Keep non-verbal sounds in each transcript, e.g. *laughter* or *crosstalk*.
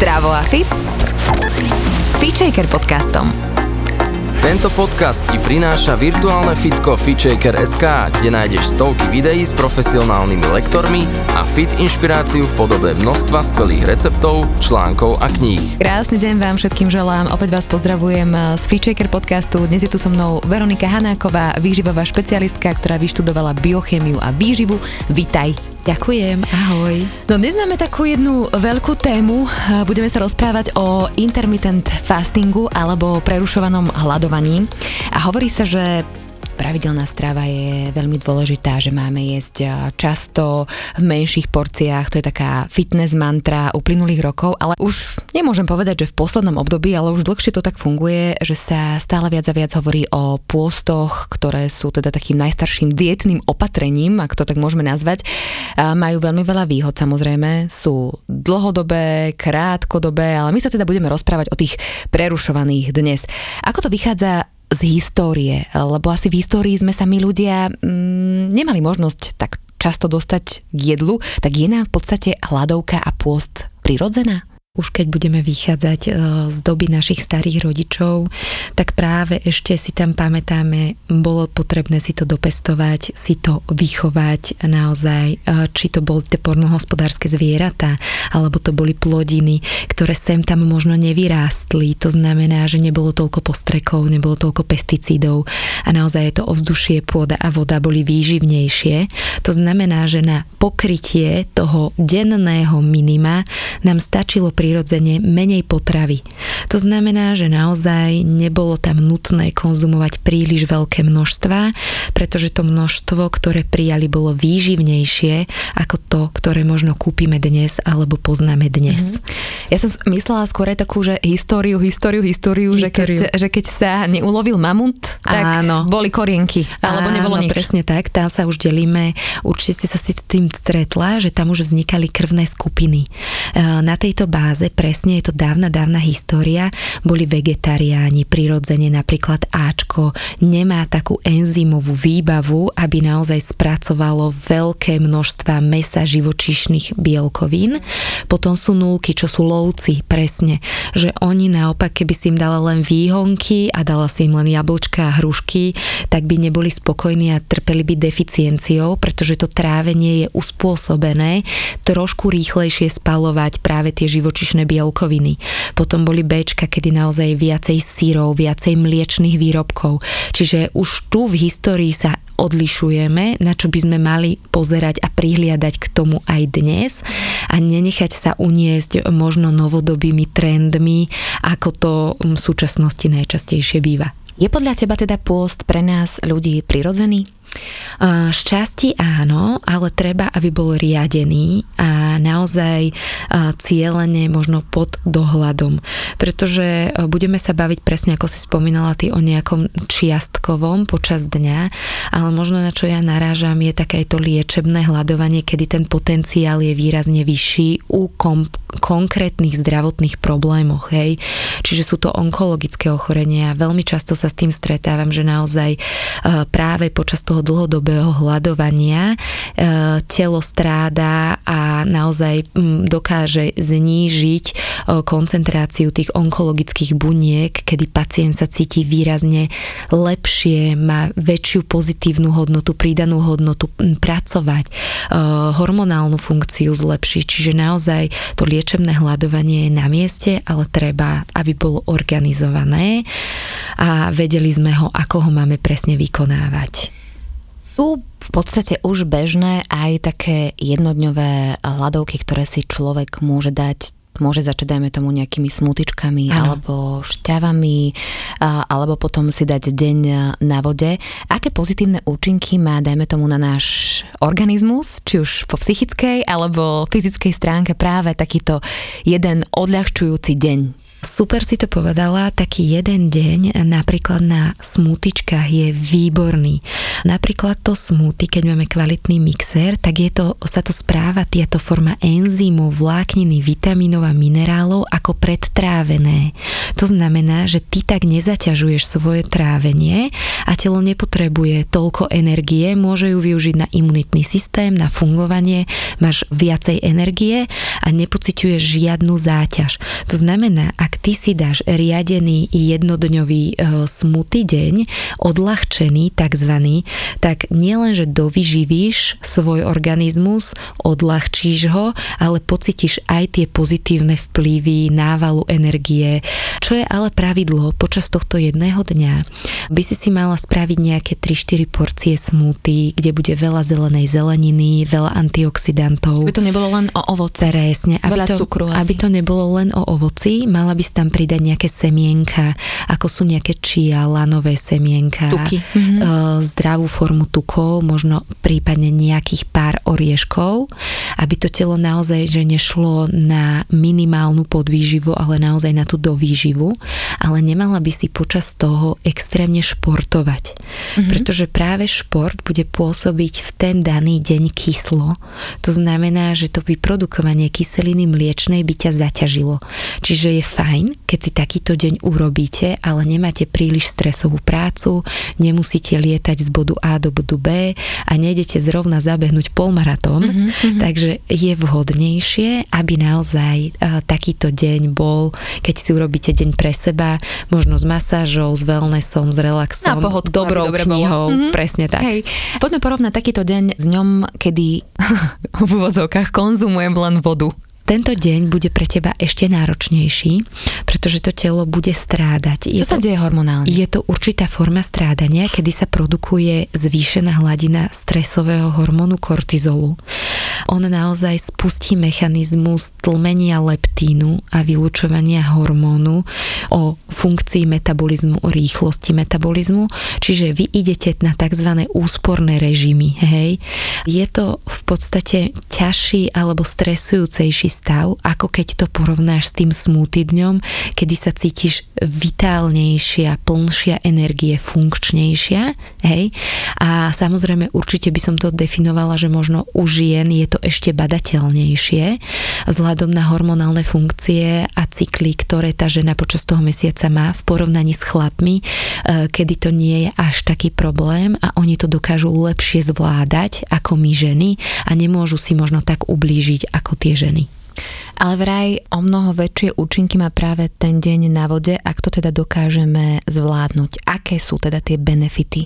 Zdravo a fit s Feature podcastom. Tento podcast ti prináša virtuálne fitko FitShaker.sk, kde nájdeš stovky videí s profesionálnymi lektormi a fit inšpiráciu v podobe množstva skvelých receptov, článkov a kníh. Krásny deň vám všetkým želám. Opäť vás pozdravujem z FitShaker podcastu. Dnes je tu so mnou Veronika Hanáková, výživová špecialistka, ktorá vyštudovala biochemiu a výživu. Vitaj. Ďakujem, ahoj. No dnes máme takú jednu veľkú tému. Budeme sa rozprávať o intermittent fastingu alebo prerušovanom hľadovaní. A hovorí sa, že pravidelná strava je veľmi dôležitá, že máme jesť často v menších porciách, to je taká fitness mantra uplynulých rokov, ale už nemôžem povedať, že v poslednom období, ale už dlhšie to tak funguje, že sa stále viac a viac hovorí o pôstoch, ktoré sú teda takým najstarším dietným opatrením, ak to tak môžeme nazvať. Majú veľmi veľa výhod samozrejme, sú dlhodobé, krátkodobé, ale my sa teda budeme rozprávať o tých prerušovaných dnes. Ako to vychádza z histórie, lebo asi v histórii sme sa my ľudia mm, nemali možnosť tak často dostať k jedlu, tak je nám v podstate hladovka a pôst prirodzená? Už keď budeme vychádzať e, z doby našich starých rodičov, tak práve ešte si tam pamätáme, bolo potrebné si to dopestovať, si to vychovať naozaj, e, či to boli tie pornohospodárske zvieratá, alebo to boli plodiny, ktoré sem tam možno nevyrástli. To znamená, že nebolo toľko postrekov, nebolo toľko pesticídov a naozaj je to ovzdušie, pôda a voda boli výživnejšie. To znamená, že na pokrytie toho denného minima nám stačilo prirodzene menej potravy. To znamená, že naozaj nebolo tam nutné konzumovať príliš veľké množstva, pretože to množstvo, ktoré prijali, bolo výživnejšie ako to, ktoré možno kúpime dnes alebo poznáme dnes. Mm-hmm. Ja som myslela skôr aj takú, že históriu, históriu, históriu, históriu. Že, keď, že keď sa neulovil mamut, tak Áno. boli korienky, alebo Áno, nebolo nič. presne tak, tam sa už delíme. Určite si sa si s tým stretla, že tam už vznikali krvné skupiny. E, na tejto báze báze, presne je to dávna, dávna história, boli vegetariáni, prirodzene napríklad Ačko nemá takú enzymovú výbavu, aby naozaj spracovalo veľké množstva mesa živočíšnych bielkovín. Potom sú nulky, čo sú lovci, presne, že oni naopak, keby si im dala len výhonky a dala si im len jablčka a hrušky, tak by neboli spokojní a trpeli by deficienciou, pretože to trávenie je uspôsobené trošku rýchlejšie spalovať práve tie živočíšne živočišné bielkoviny. Potom boli Bčka, kedy naozaj viacej sírov, viacej mliečných výrobkov. Čiže už tu v histórii sa odlišujeme, na čo by sme mali pozerať a prihliadať k tomu aj dnes a nenechať sa uniesť možno novodobými trendmi, ako to v súčasnosti najčastejšie býva. Je podľa teba teda pôst pre nás ľudí prirodzený? Šťastí áno, ale treba, aby bol riadený a naozaj cieľene možno pod dohľadom. Pretože budeme sa baviť presne, ako si spomínala ty, o nejakom čiastkovom počas dňa, ale možno na čo ja narážam je také to liečebné hľadovanie, kedy ten potenciál je výrazne vyšší u kom- konkrétnych zdravotných problémoch. Hej. Čiže sú to onkologické ochorenia. Veľmi často sa s tým stretávam, že naozaj práve počas toho dlhodobého hľadovania e, telo stráda a naozaj dokáže znížiť e, koncentráciu tých onkologických buniek, kedy pacient sa cíti výrazne lepšie, má väčšiu pozitívnu hodnotu, pridanú hodnotu pracovať, e, hormonálnu funkciu zlepšiť. Čiže naozaj to liečebné hľadovanie je na mieste, ale treba, aby bolo organizované a vedeli sme ho, ako ho máme presne vykonávať. Sú v podstate už bežné aj také jednodňové hladovky, ktoré si človek môže dať môže začať, dajme tomu, nejakými smutičkami ano. alebo šťavami, alebo potom si dať deň na vode. Aké pozitívne účinky má, dajme tomu, na náš organizmus, či už po psychickej alebo fyzickej stránke práve takýto jeden odľahčujúci deň? Super si to povedala, taký jeden deň napríklad na smutičkách je výborný. Napríklad to smuty, keď máme kvalitný mixer, tak je to, sa to správa tieto forma enzymov, vlákniny, vitamínov a minerálov ako predtrávené. To znamená, že ty tak nezaťažuješ svoje trávenie a telo nepotrebuje toľko energie, môže ju využiť na imunitný systém, na fungovanie, máš viacej energie a nepociťuješ žiadnu záťaž. To znamená, ak ty si dáš riadený jednodňový e, smutý deň, odľahčený takzvaný, tak nielen, že dovyživíš svoj organizmus, odľahčíš ho, ale pocitíš aj tie pozitívne vplyvy návalu energie, čo je ale pravidlo počas tohto jedného dňa. By si si mala spraviť nejaké 3-4 porcie smúty, kde bude veľa zelenej zeleniny, veľa antioxidantov. Aby to nebolo len o ovoci. Presne. Aby to, cukru asi. aby to nebolo len o ovoci, mala by si tam pridať nejaké semienka, ako sú nejaké čia, lanové semienka, Tuky. Mm-hmm. zdravú formu tukov, možno prípadne nejakých pár orieškov, aby to telo naozaj, že nešlo na minimálnu podvýživu, ale naozaj na tú dovýživu, ale nemala by si počas toho extrémne športovať. Mm-hmm. Pretože práve šport bude pôsobiť v ten daný deň kyslo. To znamená, že to vyprodukovanie kyseliny mliečnej by ťa zaťažilo. Čiže je fajn, keď si takýto deň urobíte, ale nemáte príliš stresovú prácu, nemusíte lietať z bodu A do bodu B a nejdete zrovna zabehnúť polmaratón, mm-hmm. takže je vhodnejšie, aby naozaj uh, takýto deň bol, keď si urobíte deň pre seba, možno s masážou, s wellnessom, s relaxom, Na pohodku, dobrou knihou, mm-hmm. presne tak. Hej. Poďme porovnať takýto deň s ňom, kedy *laughs* v úvodzovkách konzumujem len vodu tento deň bude pre teba ešte náročnejší, pretože to telo bude strádať. Je Čo to, sa deje hormonálne? Je to určitá forma strádania, kedy sa produkuje zvýšená hladina stresového hormónu kortizolu. On naozaj spustí mechanizmus tlmenia leptínu a vylúčovania hormónu o funkcii metabolizmu, o rýchlosti metabolizmu, čiže vy idete na tzv. úsporné režimy. Hej. Je to v podstate ťažší alebo stresujúcejší stav, ako keď to porovnáš s tým smúty dňom, kedy sa cítiš vitálnejšia, plnšia energie, funkčnejšia, hej. A samozrejme určite by som to definovala, že možno u žien je to ešte badateľnejšie vzhľadom na hormonálne funkcie a cykly, ktoré tá žena počas toho mesiaca má v porovnaní s chlapmi, e, kedy to nie je až taký problém a oni to dokážu lepšie zvládať ako my ženy a nemôžu si možno tak ublížiť ako tie ženy. Ale vraj o mnoho väčšie účinky má práve ten deň na vode, ak to teda dokážeme zvládnuť. Aké sú teda tie benefity?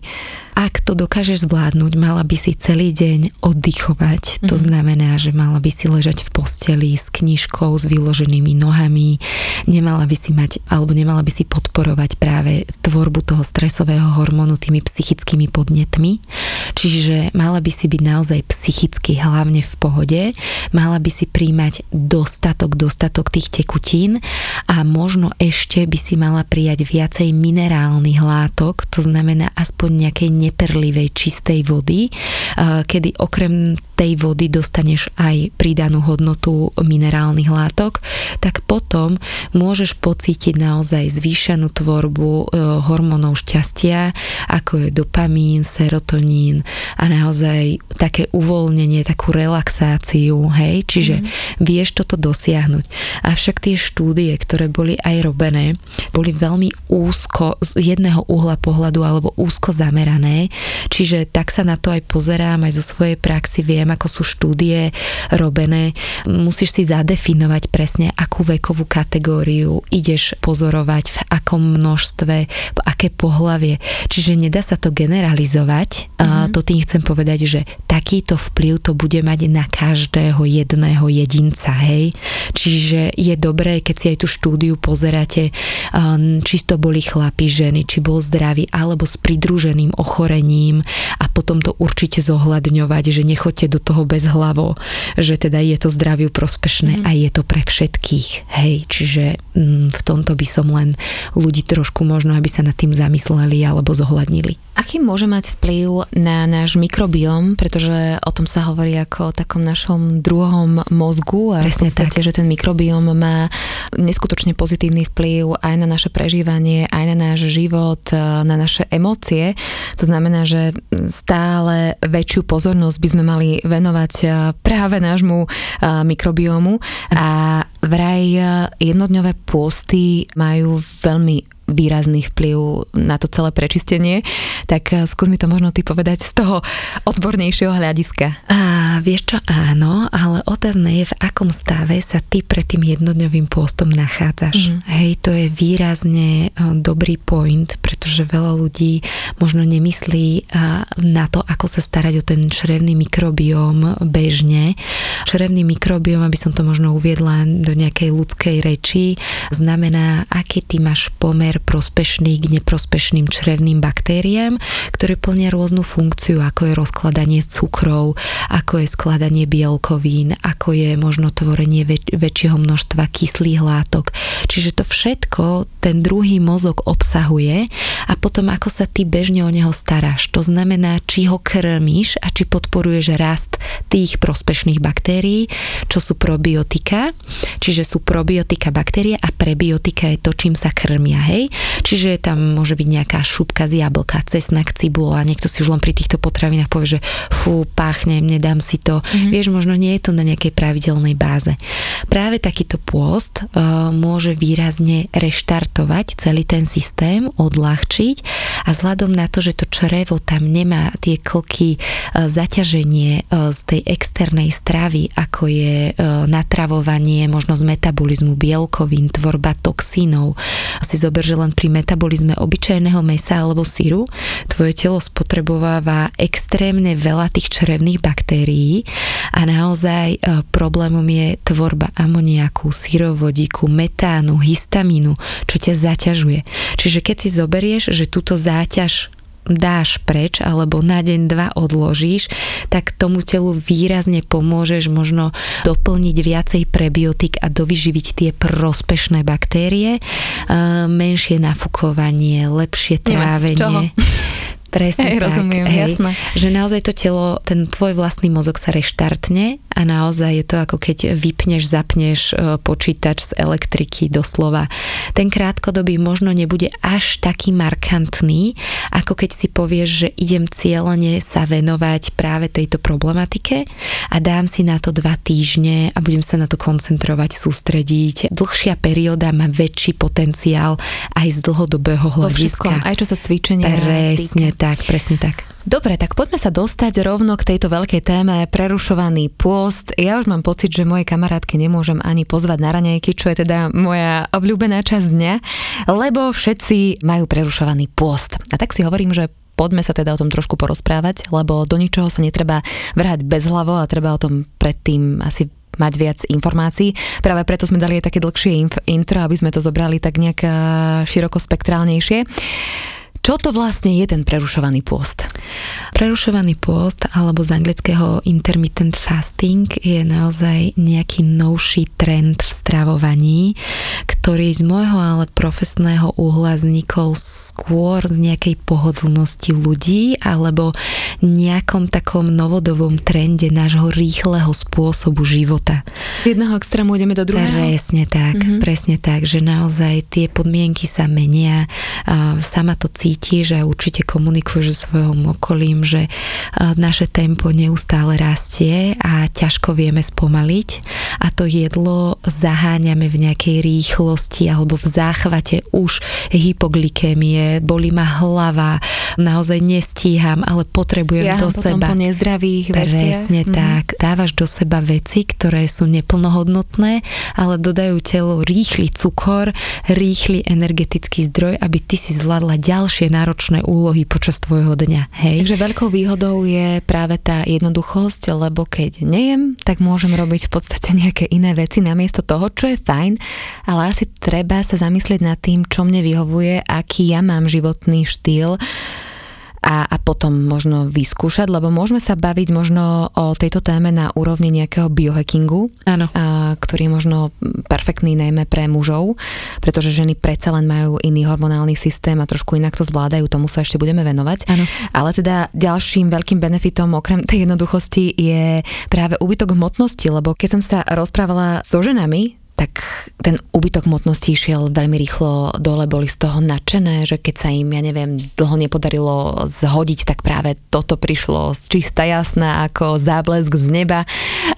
Ak to dokážeš zvládnuť, mala by si celý deň oddychovať. Mm-hmm. To mhm. znamená, že mala by si ležať v posteli s knižkou, s vyloženými nohami. Nemala by si mať, alebo nemala by si podporovať práve tvorbu toho stresového hormónu tými psychickými podnetmi. Čiže mala by si byť naozaj psychicky hlavne v pohode. Mala by si príjmať dostatok, dostatok tých tekutín a možno ešte by si mala prijať viacej minerálnych látok, to znamená aspoň nejakej neperlivej čistej vody, kedy okrem tej vody dostaneš aj pridanú hodnotu minerálnych látok, tak potom môžeš pocítiť naozaj zvýšenú tvorbu e, hormónov šťastia, ako je dopamín, serotonín a naozaj také uvoľnenie, takú relaxáciu, hej, čiže mm. vieš toto dosiahnuť. Avšak tie štúdie, ktoré boli aj robené, boli veľmi úzko, z jedného uhla pohľadu alebo úzko zamerané, čiže tak sa na to aj pozerám, aj zo svojej praxi viem, viem, ako sú štúdie robené, musíš si zadefinovať presne, akú vekovú kategóriu ideš pozorovať, v akom množstve, v aké pohlavie. Čiže nedá sa to generalizovať. Mm-hmm. To tým chcem povedať, že takýto vplyv to bude mať na každého jedného jedinca, hej. Čiže je dobré, keď si aj tú štúdiu pozeráte, či to boli chlapi, ženy, či bol zdravý, alebo s pridruženým ochorením a potom to určite zohľadňovať, že nechoďte do toho bez hlavo, že teda je to zdraviu prospešné mm. a je to pre všetkých. Hej, čiže mm, v tomto by som len ľudí trošku možno, aby sa nad tým zamysleli alebo zohľadnili. Aký môže mať vplyv na náš mikrobióm, pretože o tom sa hovorí ako o takom našom druhom mozgu a Presne v podstate, tak. že ten mikrobióm má neskutočne pozitívny vplyv aj na naše prežívanie, aj na náš život, na naše emócie. To znamená, že stále väčšiu pozornosť by sme mali venovať práve nášmu mikrobiómu a vraj jednodňové pôsty majú veľmi výrazný vplyv na to celé prečistenie, tak eh, skús mi to možno ty povedať z toho odbornejšieho hľadiska. A vieš čo, áno, ale otázne je, v akom stave sa ty pred tým jednodňovým pôstom nachádzaš. Mm. Hej, to je výrazne eh, dobrý point, pretože veľa ľudí možno nemyslí eh, na to, ako sa starať o ten črevný mikrobióm bežne. Črevný mikrobióm, aby som to možno uviedla do nejakej ľudskej reči, znamená, aký ty máš pomer pomer prospešný k neprospešným črevným baktériám, ktoré plnia rôznu funkciu, ako je rozkladanie cukrov, ako je skladanie bielkovín, ako je možno tvorenie väč- väčšieho množstva kyslých látok. Čiže to všetko ten druhý mozog obsahuje a potom ako sa ty bežne o neho staráš. To znamená, či ho krmíš a či podporuješ rast tých prospešných baktérií, čo sú probiotika, čiže sú probiotika baktérie a prebiotika je to, čím sa krmia, hej? Čiže tam môže byť nejaká šupka z jablka, cesnak, a niekto si už len pri týchto potravinách povie, že fú, páchnem, nedám si to. Mm-hmm. Vieš, možno nie je to na nejakej pravidelnej báze. Práve takýto pôst uh, môže výrazne reštartovať celý ten systém, odľahčiť a vzhľadom na to, že to črevo tam nemá tie klky, uh, zaťaženie uh, z tej externej stravy, ako je natravovanie, možno z metabolizmu bielkovín, tvorba toxínov, si zober, že len pri metabolizme obyčajného mesa alebo síru tvoje telo spotrebováva extrémne veľa tých črevných baktérií a naozaj e, problémom je tvorba amoniaku, sírovodíku, metánu, histamínu, čo ťa zaťažuje. Čiže keď si zoberieš, že túto záťaž dáš preč alebo na deň, dva odložíš, tak tomu telu výrazne pomôžeš možno doplniť viacej prebiotik a dovyživiť tie prospešné baktérie, menšie nafukovanie, lepšie trávenie. *laughs* Presne hej, tak. Rozumiem, hej, jasné. Že naozaj to telo, ten tvoj vlastný mozog sa reštartne a naozaj je to ako keď vypneš, zapneš e, počítač z elektriky doslova. Ten krátkodobý možno nebude až taký markantný, ako keď si povieš, že idem cieľene sa venovať práve tejto problematike a dám si na to dva týždne a budem sa na to koncentrovať, sústrediť. Dlhšia perióda má väčší potenciál aj z dlhodobého hľadiska. aj čo sa cvičenia Presne týka. Tak, presne tak. Dobre, tak poďme sa dostať rovno k tejto veľkej téme prerušovaný pôst. Ja už mám pocit, že moje kamarátky nemôžem ani pozvať na raňajky, čo je teda moja obľúbená časť dňa, lebo všetci majú prerušovaný pôst. A tak si hovorím, že poďme sa teda o tom trošku porozprávať, lebo do ničoho sa netreba vrhať bez hlavo a treba o tom predtým asi mať viac informácií. Práve preto sme dali aj také dlhšie intro, aby sme to zobrali tak nejak eh, širokospektrálnejšie. Čo to vlastne je ten prerušovaný pôst? Prerušovaný pôst alebo z anglického intermittent fasting je naozaj nejaký novší trend v stravovaní, ktorý z môjho ale profesného uhla vznikol skôr z nejakej pohodlnosti ľudí alebo nejakom takom novodovom trende nášho rýchleho spôsobu života. Z jedného extrému ideme do druhého? Presne tak, mm-hmm. presne tak, že naozaj tie podmienky sa menia, sama to cítim cítiš a určite komunikuješ so svojom okolím, že naše tempo neustále rastie a ťažko vieme spomaliť a to jedlo zaháňame v nejakej rýchlosti alebo v záchvate už hypoglykémie, boli ma hlava, naozaj nestíham, ale potrebujem Siaham do seba. po nezdravých Presne veciach. tak. Mm-hmm. Dávaš do seba veci, ktoré sú neplnohodnotné, ale dodajú telo rýchly cukor, rýchly energetický zdroj, aby ty si zvládla ďalšie ďalšie náročné úlohy počas tvojho dňa. Hej? Takže veľkou výhodou je práve tá jednoduchosť, lebo keď nejem, tak môžem robiť v podstate nejaké iné veci namiesto toho, čo je fajn, ale asi treba sa zamyslieť nad tým, čo mne vyhovuje, aký ja mám životný štýl a, a potom možno vyskúšať, lebo môžeme sa baviť možno o tejto téme na úrovni nejakého biohackingu, Áno. A, ktorý je možno perfektný najmä pre mužov, pretože ženy predsa len majú iný hormonálny systém a trošku inak to zvládajú, tomu sa ešte budeme venovať. Áno. Ale teda ďalším veľkým benefitom okrem tej jednoduchosti je práve úbytok hmotnosti, lebo keď som sa rozprávala so ženami, ten úbytok hmotnosti išiel veľmi rýchlo dole, boli z toho nadšené, že keď sa im, ja neviem, dlho nepodarilo zhodiť, tak práve toto prišlo z čista jasná ako záblesk z neba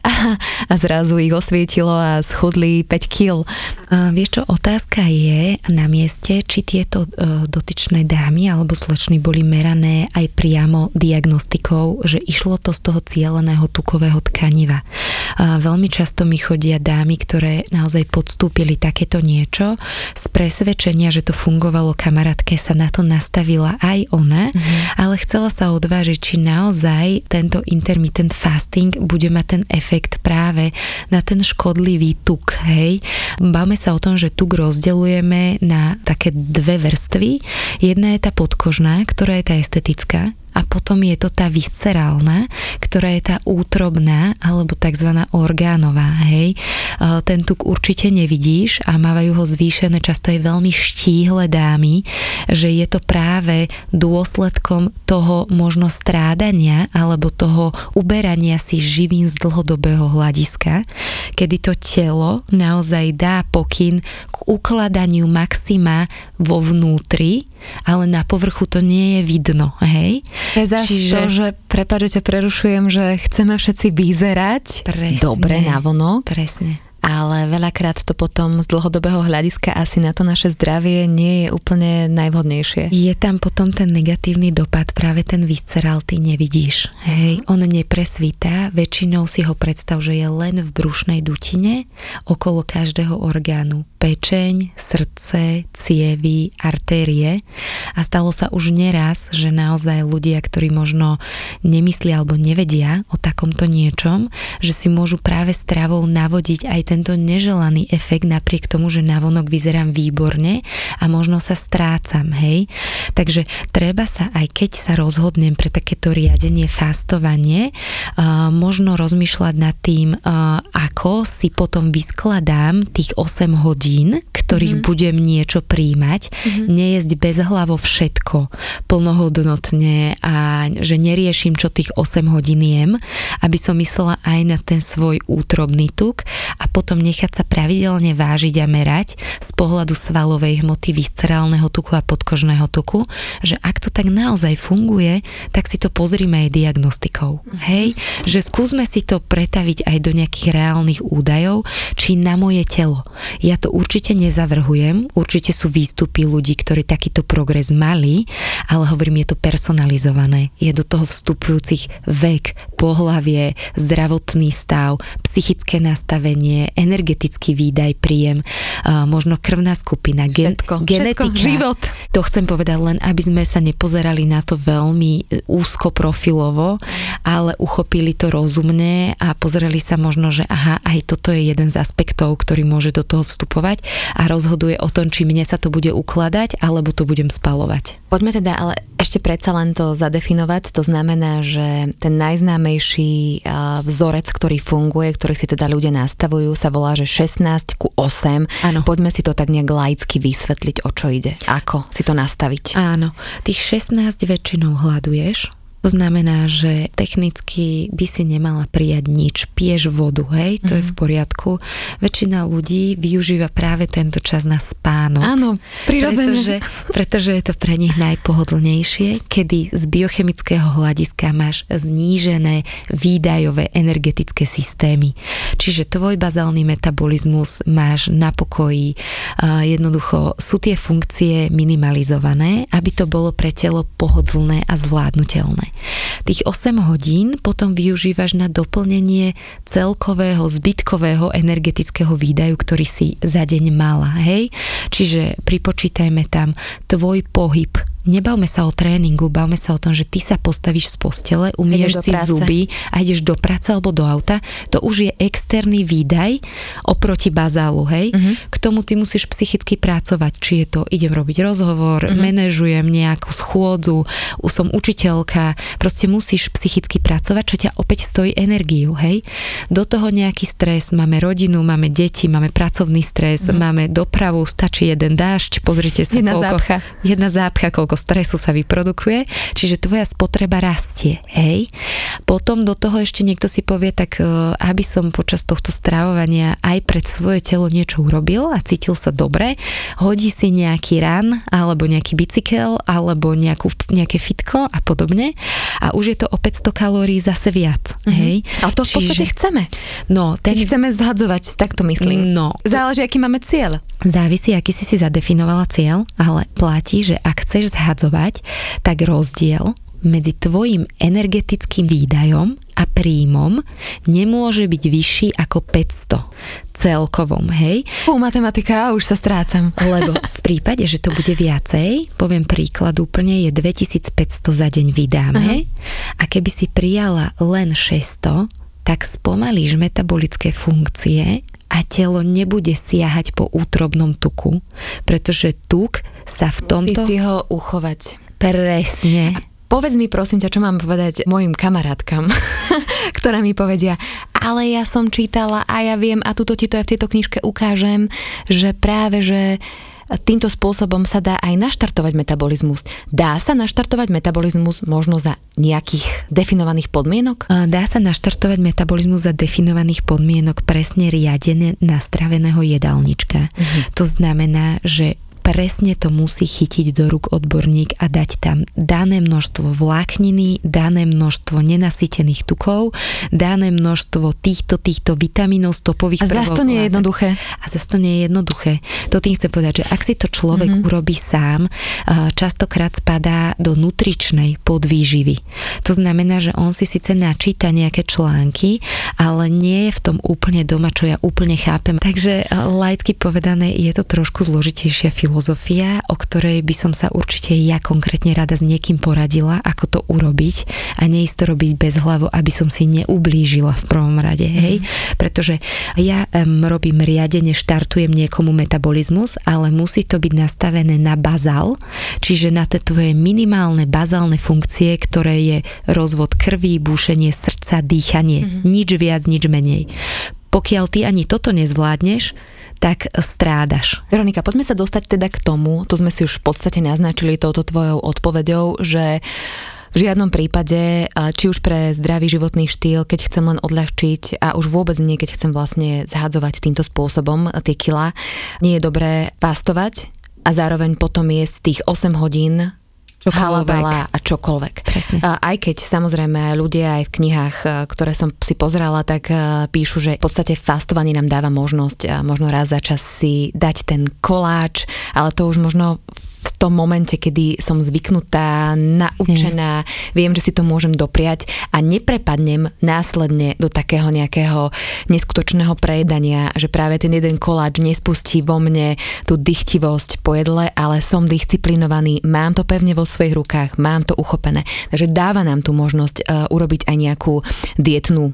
a, a zrazu ich osvietilo a schudli 5 kg. Vieš čo, otázka je na mieste, či tieto uh, dotyčné dámy alebo slečny boli merané aj priamo diagnostikou, že išlo to z toho cieľeného tukového tkaniva. Veľmi často mi chodia dámy, ktoré na naozaj podstúpili takéto niečo z presvedčenia, že to fungovalo kamarátke sa na to nastavila aj ona, mm-hmm. ale chcela sa odvážiť, či naozaj tento intermittent fasting bude mať ten efekt práve na ten škodlivý tuk, hej. Báme sa o tom, že tuk rozdeľujeme na také dve vrstvy. Jedna je tá podkožná, ktorá je tá estetická, a potom je to tá viscerálna, ktorá je tá útrobná alebo tzv. orgánová, hej. E, ten tuk určite nevidíš a mávajú ho zvýšené často aj veľmi štíhle dámy, že je to práve dôsledkom toho možno strádania alebo toho uberania si živín z dlhodobého hľadiska, kedy to telo naozaj dá pokyn k ukladaniu maxima vo vnútri, ale na povrchu to nie je vidno, hej? Je zase Čiže... to, že, prepáč, že prerušujem, že chceme všetci vyzerať Presne. dobre na vonok. Presne ale veľakrát to potom z dlhodobého hľadiska asi na to naše zdravie nie je úplne najvhodnejšie. Je tam potom ten negatívny dopad, práve ten viscerál ty nevidíš. Hej, on nepresvíta, väčšinou si ho predstav, že je len v brušnej dutine, okolo každého orgánu. Pečeň, srdce, cievy, artérie. A stalo sa už neraz, že naozaj ľudia, ktorí možno nemyslia alebo nevedia o takomto niečom, že si môžu práve stravou navodiť aj ten tento neželaný efekt napriek tomu, že navonok vyzerám výborne a možno sa strácam, hej. Takže treba sa, aj keď sa rozhodnem pre takéto riadenie, fastovanie, uh, možno rozmýšľať nad tým, uh, ako si potom vyskladám tých 8 hodín, hodín, ktorých mm-hmm. budem niečo príjmať, mm-hmm. nejesť bez hlavo všetko plnohodnotne a že neriešim, čo tých 8 hodín jem, aby som myslela aj na ten svoj útrobný tuk a potom nechať sa pravidelne vážiť a merať z pohľadu svalovej hmoty, viscerálneho tuku a podkožného tuku, že ak to tak naozaj funguje, tak si to pozrime aj diagnostikou. Mhm. Hej? Že skúsme si to pretaviť aj do nejakých reálnych údajov, či na moje telo. Ja to určite nezavrhujem, určite sú výstupy ľudí, ktorí takýto progres mali, ale hovorím, je to personalizované. Je do toho vstupujúcich vek, pohlavie, zdravotný stav, psychické nastavenie, energetický výdaj, príjem, možno krvná skupina, gen, všetko, genetika. Všetko, život. To chcem povedať len, aby sme sa nepozerali na to veľmi e, úzko profilovo, ale uchopili to rozumne a pozreli sa možno, že aha, aj toto je jeden z aspektov, ktorý môže do toho vstupovať a rozhoduje o tom, či mne sa to bude ukladať, alebo to budem spalovať. Poďme teda ale ešte predsa len to zadefinovať. To znamená, že ten najznámejší vzorec, ktorý funguje, ktorý si teda ľudia nastavujú, sa volá, že 16 ku 8. Áno. Poďme si to tak nejak laicky vysvetliť, o čo ide. Ako si to nastaviť. Áno. Tých 16 väčšinou hľaduješ, to znamená, že technicky by si nemala prijať nič. Piješ vodu, hej, to mm. je v mhm. poriadku. Väčšina ľudí využíva práve tento čas na spánok. Áno, prirodzene. Pretože, pretože je to pre nich najpohodlnejšie, kedy z biochemického hľadiska máš znížené výdajové energetické systémy. Čiže tvoj bazálny metabolizmus máš na pokoji. Jednoducho sú tie funkcie minimalizované, aby to bolo pre telo pohodlné a zvládnutelné. Tých 8 hodín potom využívaš na doplnenie celkového zbytkového energetického výdaju, ktorý si za deň mala, hej? Čiže pripočítajme tam tvoj pohyb nebavme sa o tréningu, bavme sa o tom, že ty sa postavíš z postele, umieš si práce. zuby a ideš do práce alebo do auta, to už je externý výdaj oproti bazálu, hej, uh-huh. tomu ty musíš psychicky pracovať, či je to idem robiť rozhovor, mm-hmm. manažujem nejakú schôdzu, som učiteľka, proste musíš psychicky pracovať, čo ťa opäť stojí energiu, hej. Do toho nejaký stres, máme rodinu, máme deti, máme pracovný stres, mm-hmm. máme dopravu, stačí jeden dážď, pozrite sa, jedna koľko, zápcha. jedna zápcha, koľko stresu sa vyprodukuje, čiže tvoja spotreba rastie, hej. Potom do toho ešte niekto si povie, tak e, aby som počas tohto stravovania aj pred svoje telo niečo urobil a cítil sa dobre, hodí si nejaký ran, alebo nejaký bicykel, alebo nejakú, nejaké fitko a podobne a už je to o 500 kalórií zase viac, mm-hmm. hej. Ale to v podstate chceme. No, ten... Keď chceme zhadzovať, tak to myslím. No. Záleží, aký máme cieľ. Závisí, aký si si zadefinovala cieľ, ale platí, že ak chceš zhadzovať, tak rozdiel medzi tvojim energetickým výdajom a príjmom nemôže byť vyšší ako 500 celkovom, hej? U matematika, už sa strácam. Lebo v prípade, že to bude viacej, poviem príklad úplne, je 2500 za deň vydáme uh-huh. a keby si prijala len 600, tak spomalíš metabolické funkcie a telo nebude siahať po útrobnom tuku, pretože tuk sa v tomto... Musí si ho uchovať. Presne. A Povedz mi prosím ťa, čo mám povedať mojim kamarátkam, *laughs* ktoré mi povedia, ale ja som čítala a ja viem a tuto ti to aj v tejto knižke ukážem, že práve, že týmto spôsobom sa dá aj naštartovať metabolizmus. Dá sa naštartovať metabolizmus možno za nejakých definovaných podmienok? Dá sa naštartovať metabolizmus za definovaných podmienok presne riadené nastraveného jedálnička. Mhm. To znamená, že presne to musí chytiť do rúk odborník a dať tam dané množstvo vlákniny, dané množstvo nenasytených tukov, dané množstvo týchto, týchto vitamínov, stopových A zase to nie je jednoduché. A zase to nie je jednoduché. To tým chcem povedať, že ak si to človek mm-hmm. urobí sám, častokrát spadá do nutričnej podvýživy. To znamená, že on si síce načíta nejaké články, ale nie je v tom úplne doma, čo ja úplne chápem. Takže laicky povedané, je to trošku zložitejšia filozofia filozofia, o ktorej by som sa určite ja konkrétne rada s niekým poradila, ako to urobiť a neísť to robiť bez hlavu, aby som si neublížila v prvom rade, hej? Mm. Pretože ja um, robím riadenie, štartujem niekomu metabolizmus, ale musí to byť nastavené na bazál, čiže na tie tvoje minimálne bazálne funkcie, ktoré je rozvod krví, búšenie srdca, dýchanie. Mm. Nič viac, nič menej. Pokiaľ ty ani toto nezvládneš, tak strádaš. Veronika, poďme sa dostať teda k tomu, to sme si už v podstate naznačili touto tvojou odpoveďou, že v žiadnom prípade, či už pre zdravý životný štýl, keď chcem len odľahčiť a už vôbec nie, keď chcem vlastne zhadzovať týmto spôsobom tie kila, nie je dobré fastovať a zároveň potom jesť tých 8 hodín halabala a čokoľvek. Presne. Aj keď samozrejme ľudia aj v knihách, ktoré som si pozrela, tak píšu, že v podstate fastovanie nám dáva možnosť možno raz za čas si dať ten koláč, ale to už možno v tom momente, kedy som zvyknutá, naučená, mm. viem, že si to môžem dopriať a neprepadnem následne do takého nejakého neskutočného prejedania, že práve ten jeden koláč nespustí vo mne tú dychtivosť po jedle, ale som disciplinovaný, mám to pevne vo svojich rukách, mám to uchopené. Takže dáva nám tu možnosť uh, urobiť aj nejakú dietnú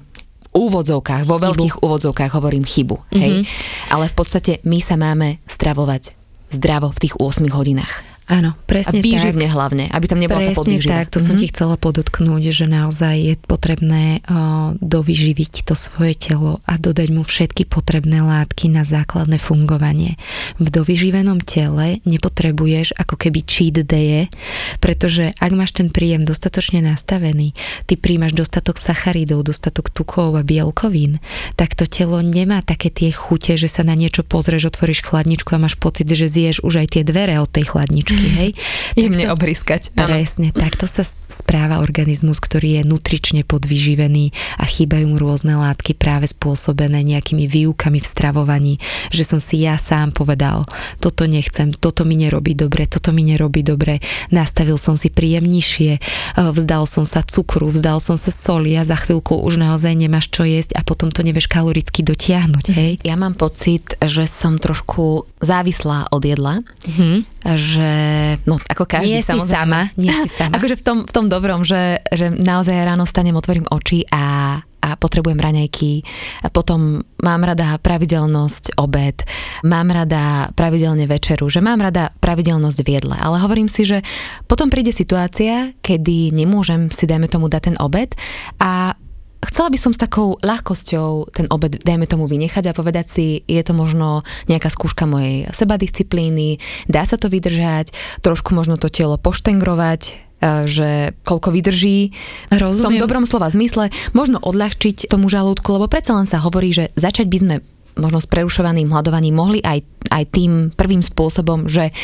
úvodzovkách, vo veľkých chybu. úvodzovkách hovorím chybu, hej? Mm-hmm. Ale v podstate my sa máme stravovať zdravo v tých 8 hodinách. Áno, presne a výživne tak. hlavne, aby tam nebola presne tá podvýživa. tak, to mm-hmm. som ti chcela podotknúť, že naozaj je potrebné uh, dovyživiť to svoje telo a dodať mu všetky potrebné látky na základné fungovanie. V dovyživenom tele nepotrebuješ ako keby cheat day, pretože ak máš ten príjem dostatočne nastavený, ty príjmaš dostatok sacharidov, dostatok tukov a bielkovín, tak to telo nemá také tie chute, že sa na niečo pozrieš, otvoríš chladničku a máš pocit, že zješ už aj tie dvere od tej chladničky chvíľočky, hej. Jemne obriskať. Presne, takto sa správa organizmus, ktorý je nutrične podvyživený a chýbajú mu rôzne látky práve spôsobené nejakými výukami v stravovaní, že som si ja sám povedal, toto nechcem, toto mi nerobí dobre, toto mi nerobí dobre, nastavil som si príjem nižšie, e, vzdal som sa cukru, vzdal som sa soli a za chvíľku už naozaj nemáš čo jesť a potom to nevieš kaloricky dotiahnuť, hej. Ja mám pocit, že som trošku závislá od jedla, mm-hmm. že no ako každý nie samozrejme. Si sama, nie si sama. *laughs* akože v tom, v tom dobrom, že, že naozaj ráno stanem, otvorím oči a a potrebujem raňajky. A potom mám rada pravidelnosť obed, mám rada pravidelne večeru, že mám rada pravidelnosť v jedle. Ale hovorím si, že potom príde situácia, kedy nemôžem si, dajme tomu, dať ten obed a chcela by som s takou ľahkosťou ten obed, dajme tomu, vynechať a povedať si, je to možno nejaká skúška mojej sebadisciplíny, dá sa to vydržať, trošku možno to telo poštengrovať, E, že koľko vydrží Rozumiem. v tom dobrom slova zmysle, možno odľahčiť tomu žalúdku, lebo predsa len sa hovorí, že začať by sme možno s prerušovaným hľadovaním mohli aj, aj tým prvým spôsobom, že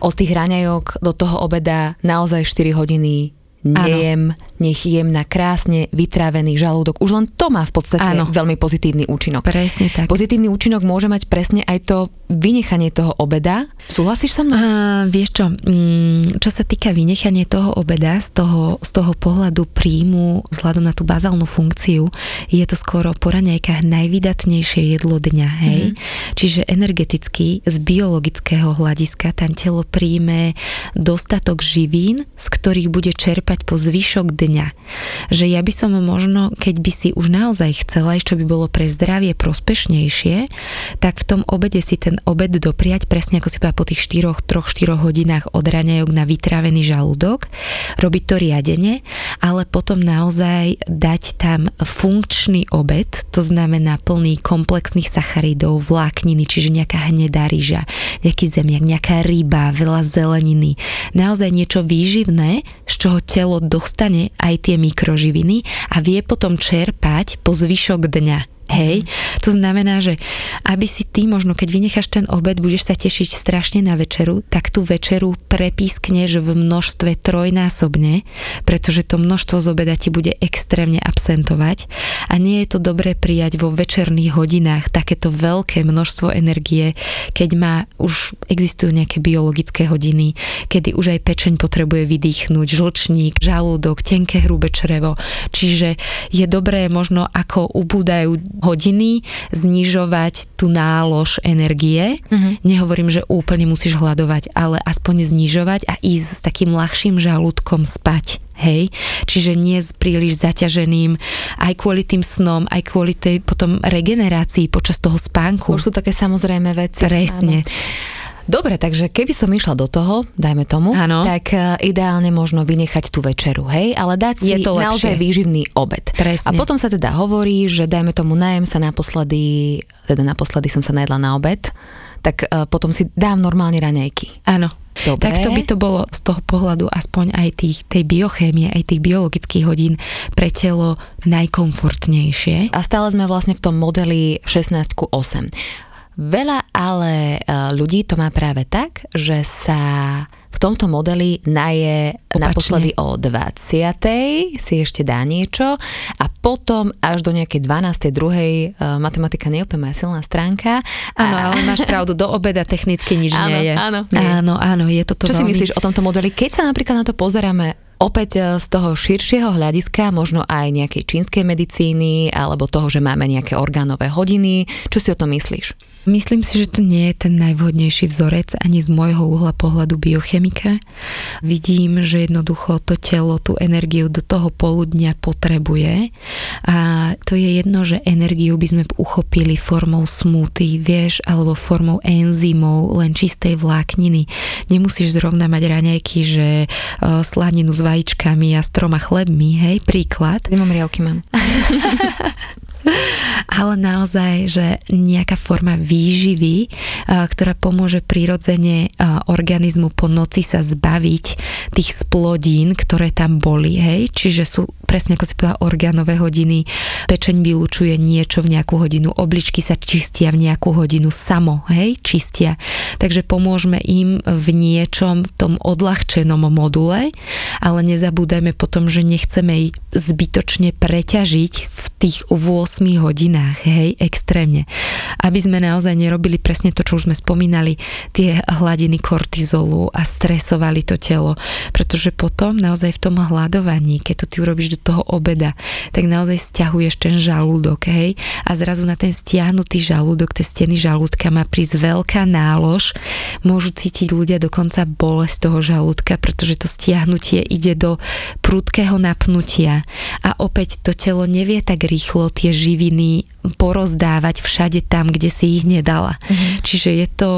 od tých raňajok do toho obeda naozaj 4 hodiny nejem, ano. nech jem na krásne vytrávený žalúdok. Už len to má v podstate ano. veľmi pozitívny účinok. Presne tak. Pozitívny účinok môže mať presne aj to vynechanie toho obeda. Súhlasíš so mnou? A, vieš čo, mm, čo sa týka vynechania toho obeda z toho, z toho pohľadu príjmu, vzhľadom na tú bazálnu funkciu, je to skoro po raňajkách najvydatnejšie jedlo dňa, hej? Mm. Čiže energeticky, z biologického hľadiska tam telo príjme dostatok živín, z ktorých bude čerpať po zvyšok dňa. Že ja by som možno, keď by si už naozaj chcela, čo by bolo pre zdravie prospešnejšie, tak v tom obede si ten obed dopriať presne ako si povedal po tých 4, 3, 4 hodinách od raňajok na vytrávený žalúdok, robiť to riadene, ale potom naozaj dať tam funkčný obed, to znamená plný komplexných sacharidov, vlákniny, čiže nejaká hnedá ryža, nejaký zemiak, nejaká ryba, veľa zeleniny, naozaj niečo výživné, z čoho telo dostane aj tie mikroživiny a vie potom čerpať po zvyšok dňa. Hej, to znamená, že aby si ty možno, keď vynecháš ten obed, budeš sa tešiť strašne na večeru, tak tú večeru prepískneš v množstve trojnásobne, pretože to množstvo z obeda ti bude extrémne absentovať a nie je to dobré prijať vo večerných hodinách takéto veľké množstvo energie, keď má už existujú nejaké biologické hodiny, kedy už aj pečeň potrebuje vydýchnuť, žlčník, žalúdok, tenké hrubé črevo. Čiže je dobré možno ako ubúdajú hodiny znižovať tú nálož energie. Mm-hmm. Nehovorím, že úplne musíš hľadovať, ale aspoň znižovať a ísť s takým ľahším žalúdkom spať. Hej, čiže nie s príliš zaťaženým, aj kvôli tým snom, aj kvôli tej potom regenerácii počas toho spánku. Už sú také samozrejme veci. Presne. Áno. Dobre, takže keby som išla do toho, dajme tomu, ano. tak uh, ideálne možno vynechať tú večeru, hej, ale dať si Je to naozaj výživný obed. Presne. A potom sa teda hovorí, že dajme tomu najem sa naposledy, teda naposledy som sa najedla na obed, tak uh, potom si dám normálne raňajky. Áno. Dobre. Tak to by to bolo z toho pohľadu aspoň aj tých, tej biochémie, aj tých biologických hodín pre telo najkomfortnejšie. A stále sme vlastne v tom modeli 16 ku 8. Veľa ale e, ľudí to má práve tak, že sa v tomto modeli naje Opačne. naposledy o 20. si ešte dá niečo a potom až do nejakej 12. druhej uh, matematika nie je úplne moja silná stránka. Áno, a... ale máš pravdu, do obeda technicky nič áno, nie je. Áno, nie. áno, áno, je toto Čo veľmi... si myslíš o tomto modeli? Keď sa napríklad na to pozeráme opäť e, z toho širšieho hľadiska, možno aj nejakej čínskej medicíny, alebo toho, že máme nejaké orgánové hodiny. Čo si o tom myslíš? Myslím si, že to nie je ten najvhodnejší vzorec ani z môjho uhla pohľadu biochemika. Vidím, že jednoducho to telo tú energiu do toho poludnia potrebuje a to je jedno, že energiu by sme uchopili formou smuty, vieš, alebo formou enzymov, len čistej vlákniny. Nemusíš zrovna mať raňajky, že uh, slaninu s vajíčkami a s troma chlebmi, hej, príklad. Zimom riavky mám. *laughs* *laughs* ale naozaj, že nejaká forma výživy, ktorá pomôže prirodzene organizmu po noci sa zbaviť tých splodín, ktoré tam boli, hej, čiže sú presne ako si povedala orgánové hodiny, pečeň vylučuje niečo v nejakú hodinu, obličky sa čistia v nejakú hodinu samo, hej, čistia. Takže pomôžeme im v niečom v tom odľahčenom module, ale nezabúdajme potom, že nechceme ich zbytočne preťažiť v tých 8 hodinách, hej, extrémne. Aby sme naozaj nerobili presne to, čo už sme spomínali, tie hladiny kortizolu a stresovali to telo. Pretože potom naozaj v tom hľadovaní, keď to ty urobíš do toho obeda, tak naozaj stiahuješ ten žalúdok, hej, a zrazu na ten stiahnutý žalúdok, tie steny žalúdka má prísť veľká nálož, môžu cítiť ľudia dokonca bolesť toho žalúdka, pretože to stiahnutie ide do prudkého napnutia a opäť to telo nevie tak rýchlo tie živiny porozdávať všade tam, kde si ich nedala. Mm-hmm. Čiže je to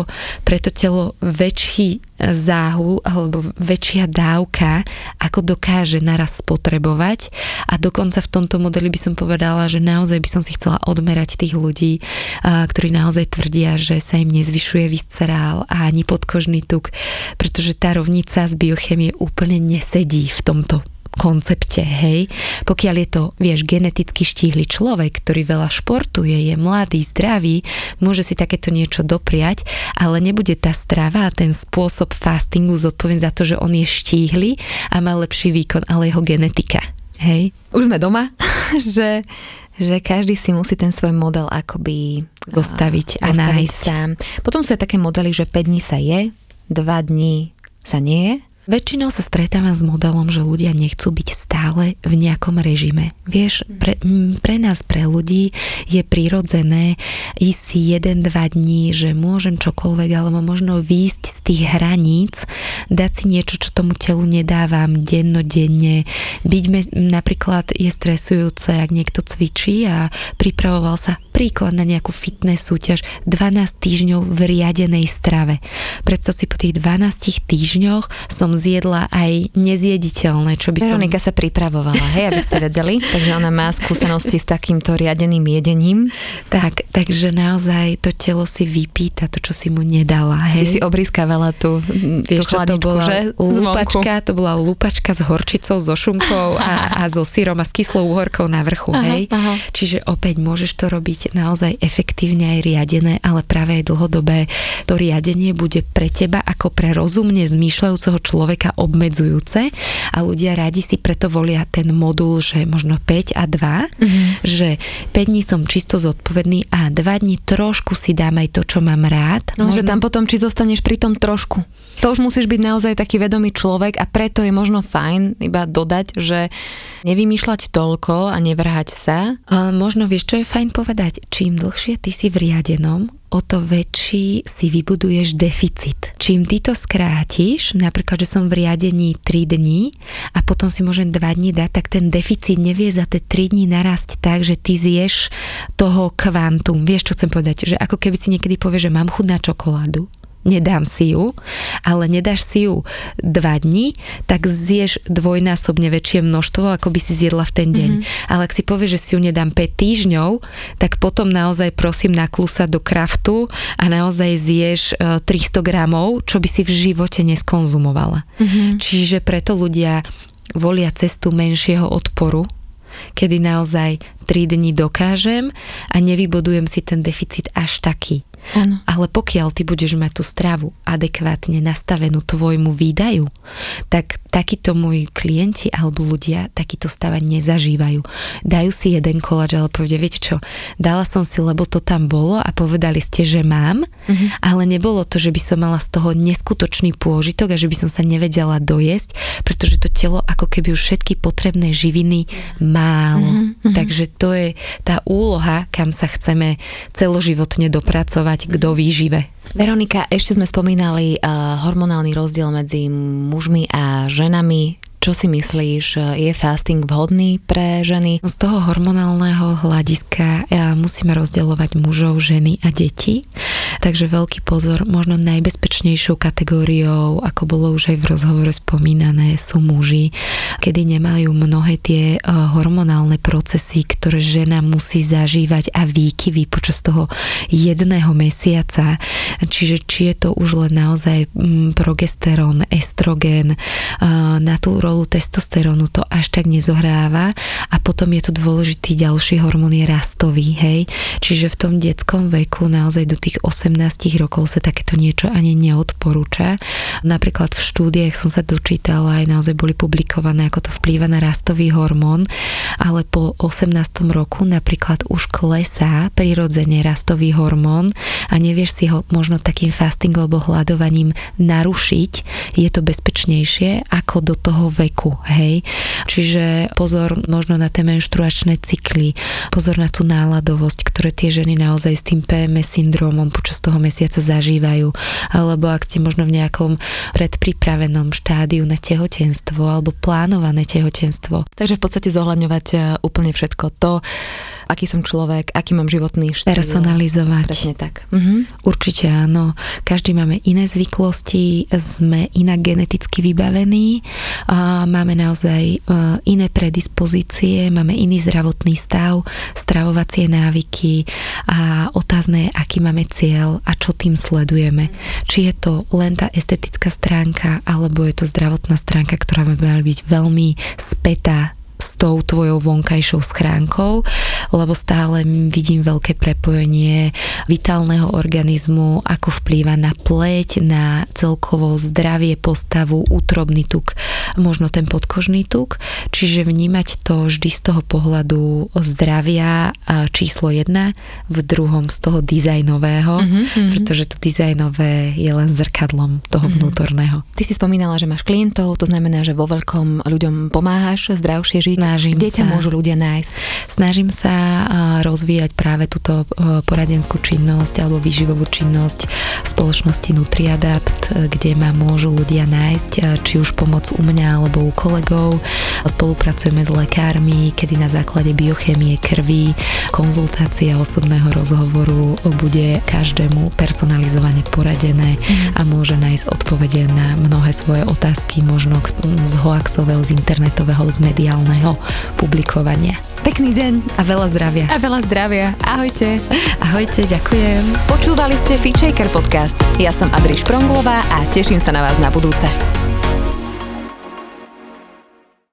pre to telo väčší záhul alebo väčšia dávka, ako dokáže naraz spotrebovať a dokonca v tomto modeli by som povedala, že naozaj by som si chcela odmerať tých ľudí, ktorí naozaj tvrdia, že sa im nezvyšuje viscerál a ani podkožný tuk, pretože tá rovnica z biochemie úplne nesedí v tomto koncepte, hej. Pokiaľ je to, vieš, geneticky štíhly človek, ktorý veľa športuje, je mladý, zdravý, môže si takéto niečo dopriať, ale nebude tá strava a ten spôsob fastingu zodpovedný za to, že on je štíhly a má lepší výkon, ale jeho genetika, hej. Už sme doma, *laughs* že, že každý si musí ten svoj model akoby zostaviť a, a nájsť. Sám. Potom sú aj také modely, že 5 dní sa je, 2 dní sa nie je Väčšinou sa stretávam s modelom, že ľudia nechcú byť stále v nejakom režime. Vieš, pre, pre nás, pre ľudí je prirodzené ísť si jeden, dva dní, že môžem čokoľvek, alebo možno výjsť z tých hraníc, dať si niečo, čo tomu telu nedávam dennodenne. Byť me, napríklad je stresujúce, ak niekto cvičí a pripravoval sa príklad na nejakú fitness súťaž 12 týždňov v riadenej strave. Predstav si po tých 12 týždňoch som zjedla aj nezjediteľné, čo by som... Veronika sa pripravovala, hej, aby ste vedeli, *laughs* takže ona má skúsenosti s takýmto riadeným jedením. Tak, takže naozaj to telo si vypýta to, čo si mu nedala, hej. Ty si obrískavala tú, Vieš, tú to bola že? Lúpačka, to bola lúpačka s horčicou, so šunkou a, a so syrom a s kyslou uhorkou na vrchu, aha, hej. Aha. Čiže opäť môžeš to robiť naozaj efektívne aj riadené, ale práve aj dlhodobé to riadenie bude pre teba ako pre rozumne zmýšľajúceho človeka obmedzujúce a ľudia radi si preto volia ten modul, že možno 5 a 2, mm-hmm. že 5 dní som čisto zodpovedný a 2 dní trošku si dám aj to, čo mám rád. No, možno... že tam potom, či zostaneš pri tom trošku. To už musíš byť naozaj taký vedomý človek a preto je možno fajn iba dodať, že nevymýšľať toľko a nevrhať sa. A možno vieš, čo je fajn povedať? Čím dlhšie ty si v riadenom, o to väčší si vybuduješ deficit. Čím ty to skrátiš, napríklad, že som v riadení 3 dní a potom si môžem 2 dní dať, tak ten deficit nevie za tie 3 dní narásť tak, že ty zješ toho kvantum. Vieš, čo chcem povedať? Že ako keby si niekedy povieš, že mám chuť na čokoládu nedám si ju, ale nedáš si ju dva dní, tak zješ dvojnásobne väčšie množstvo, ako by si zjedla v ten deň. Mm-hmm. Ale ak si povieš, že si ju nedám 5 týždňov, tak potom naozaj prosím naklúsať do kraftu a naozaj zješ 300 e, gramov, čo by si v živote neskonzumovala. Mm-hmm. Čiže preto ľudia volia cestu menšieho odporu, kedy naozaj 3 dní dokážem a nevybodujem si ten deficit až taký. Ano. Ale pokiaľ ty budeš mať tú stravu adekvátne nastavenú tvojmu výdaju, tak takíto moji klienti alebo ľudia takýto stava nezažívajú. Dajú si jeden koláč, ale povedia, viete čo, dala som si, lebo to tam bolo a povedali ste, že mám, uh-huh. ale nebolo to, že by som mala z toho neskutočný pôžitok a že by som sa nevedela dojesť, pretože to telo ako keby už všetky potrebné živiny málo. Uh-huh. Takže to je tá úloha, kam sa chceme celoživotne dopracovať k dovýžive. Veronika, ešte sme spomínali uh, hormonálny rozdiel medzi mužmi a ženami. Čo si myslíš, je fasting vhodný pre ženy? Z toho hormonálneho hľadiska musíme rozdeľovať mužov, ženy a deti. Takže veľký pozor, možno najbezpečnejšou kategóriou, ako bolo už aj v rozhovore spomínané, sú muži, kedy nemajú mnohé tie hormonálne procesy, ktoré žena musí zažívať a výkyvy počas toho jedného mesiaca. Čiže či je to už len naozaj mm, progesterón, estrogen, na tú rolu testosterónu to až tak nezohráva a potom je to dôležitý ďalší hormón je rastový, hej. Čiže v tom detskom veku naozaj do tých 18 rokov sa takéto niečo ani neodporúča. Napríklad v štúdiách som sa dočítala, aj naozaj boli publikované, ako to vplýva na rastový hormón, ale po 18 roku napríklad už klesá prirodzene rastový hormón a nevieš si ho možno takým fastingom alebo hľadovaním narušiť, je to bezpečnejšie ako do toho veku, hej. Čiže pozor možno na tie menštruačné cykly, pozor na tú náladovosť, ktoré tie ženy naozaj s tým PMS syndromom počas toho mesiaca zažívajú, alebo ak ste možno v nejakom predpripravenom štádiu na tehotenstvo alebo plánované tehotenstvo. Takže v podstate zohľadňovať e, úplne všetko to, aký som človek, aký mám životný štýl. Personalizovať. Presne tak. Mhm. Určite áno. Každý máme iné zvyklosti, sme inak geneticky vybavení, máme naozaj e, iné predispozície, máme iný zdravotný stav, stravovacie návyky a otázne je, aký máme cieľ a čo tým sledujeme. Či je to len tá estetická stránka, alebo je to zdravotná stránka, ktorá by mala byť veľmi spätá s tou tvojou vonkajšou schránkou, lebo stále vidím veľké prepojenie vitálneho organizmu, ako vplýva na pleť, na celkovo zdravie, postavu, útrobný tuk, možno ten podkožný tuk. Čiže vnímať to vždy z toho pohľadu zdravia číslo jedna, v druhom z toho dizajnového, mm-hmm. pretože to dizajnové je len zrkadlom toho mm-hmm. vnútorného. Ty si spomínala, že máš klientov, to znamená, že vo veľkom ľuďom pomáhaš zdravšie žiť. Snažím Kde sa. ťa môžu ľudia nájsť? Snažím sa rozvíjať práve túto poradenskú činnosť alebo výživovú činnosť v spoločnosti Nutriadapt, kde ma môžu ľudia nájsť, či už pomoc u mňa alebo u kolegov. Spolupracujeme s lekármi, kedy na základe biochémie krvi, konzultácia osobného rozhovoru bude každému personalizovane poradené mm. a môže nájsť odpovede na mnohé svoje otázky, možno z hoaxového, z internetového, z mediálneho publikovania. Pekný deň a veľa zdravia. A veľa zdravia. Ahojte. Ahojte, ďakujem. Počúvali ste Fitchaker podcast. Ja som Adriš Pronglová a teším sa na vás na budúce.